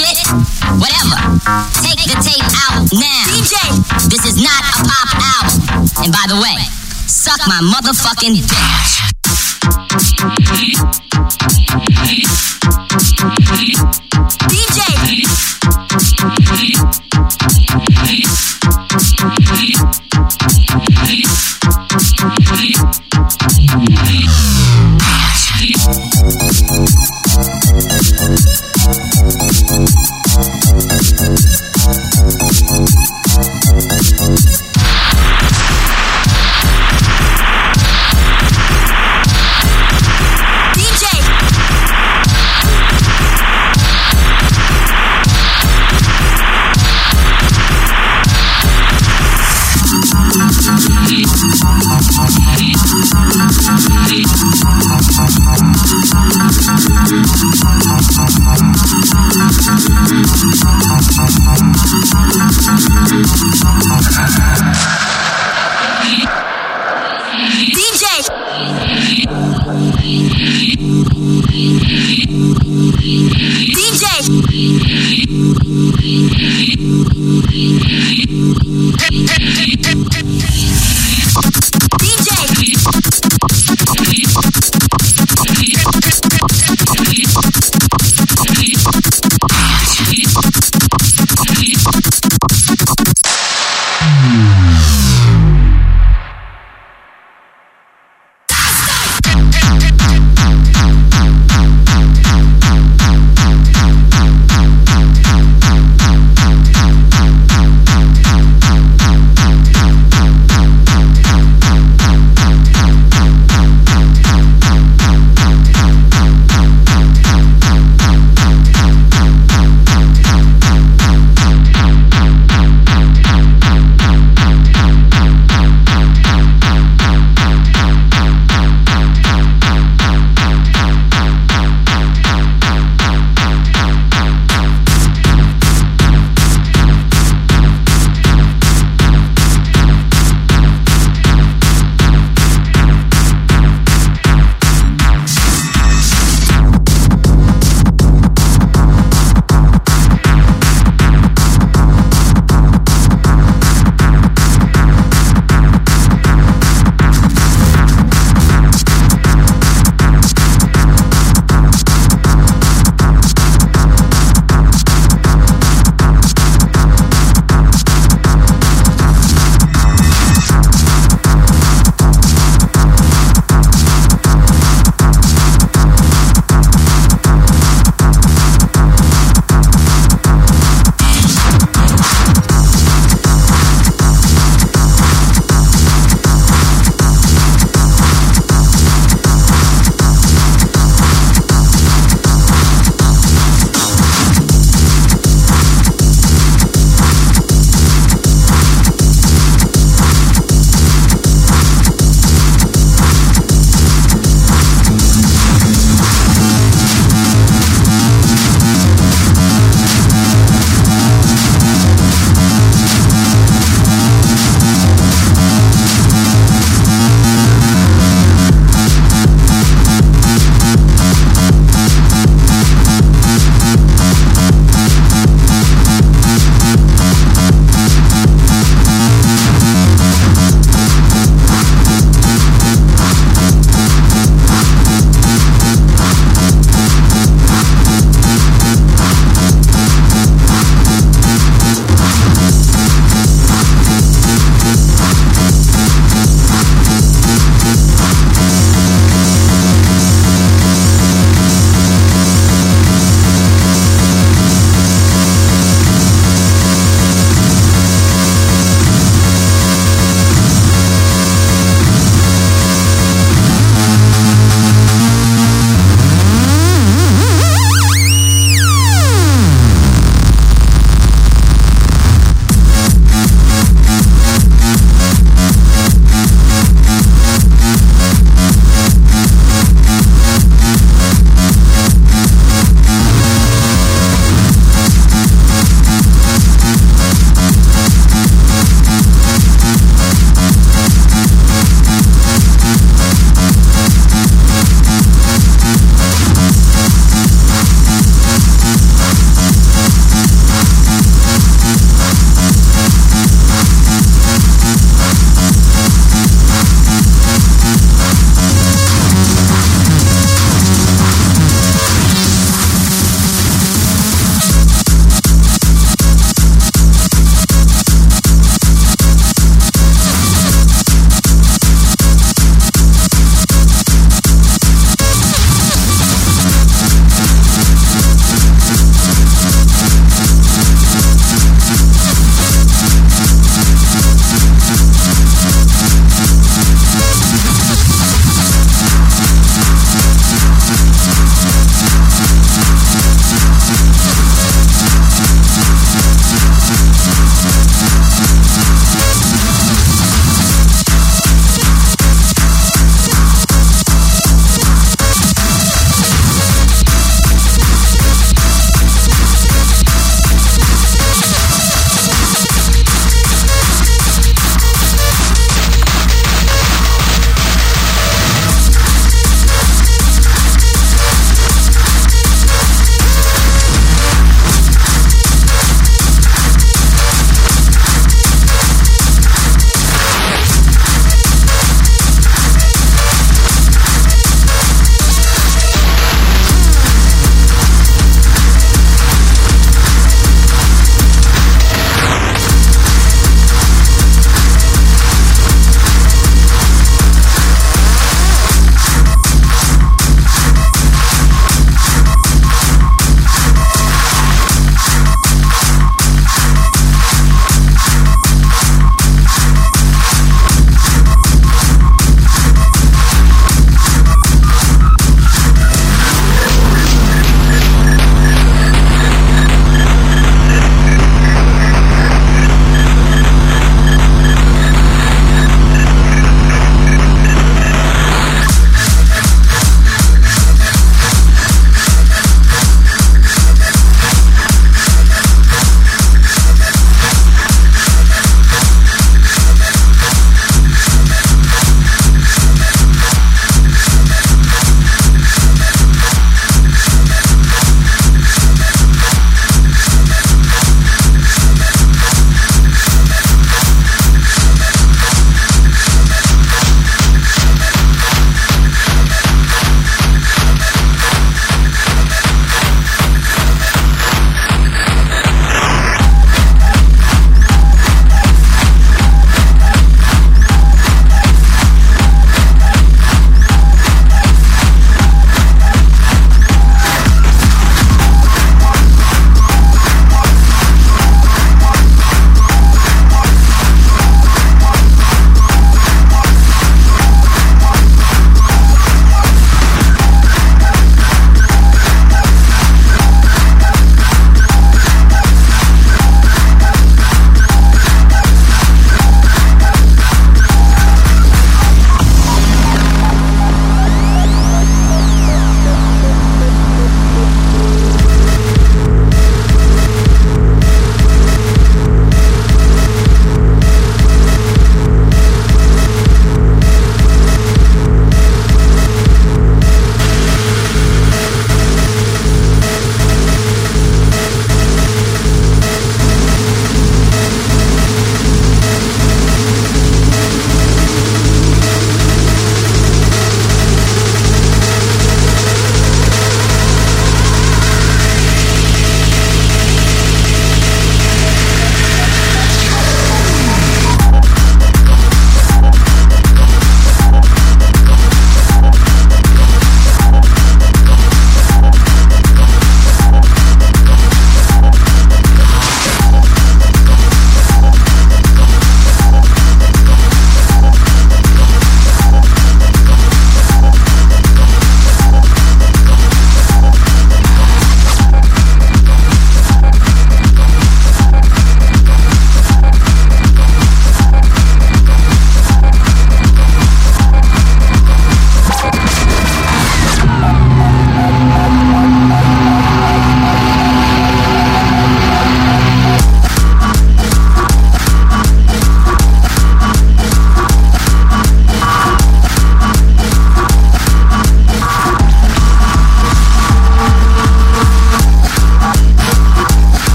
shit, whatever. Take the tape out now. DJ. This is not a pop album. And by the way, suck my motherfucking dick.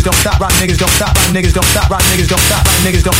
Niggas don't stop, my niggas don't stop, my niggas don't stop, my niggas don't stop, my niggas don't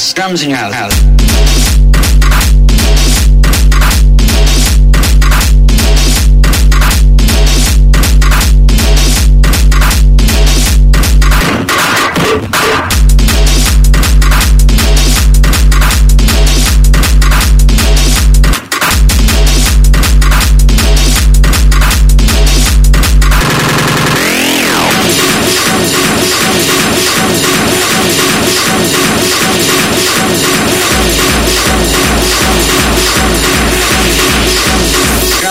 house, drums in your house.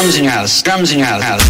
Drums in your house, drums in your house.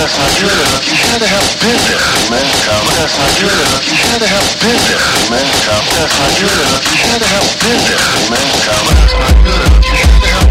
that's not good enough, you had to have been there, man. Cop, that's not good enough, you had to have been there, man. Cop, that's not good enough, you had to have been there, man. Cop, that's not good enough, you had to have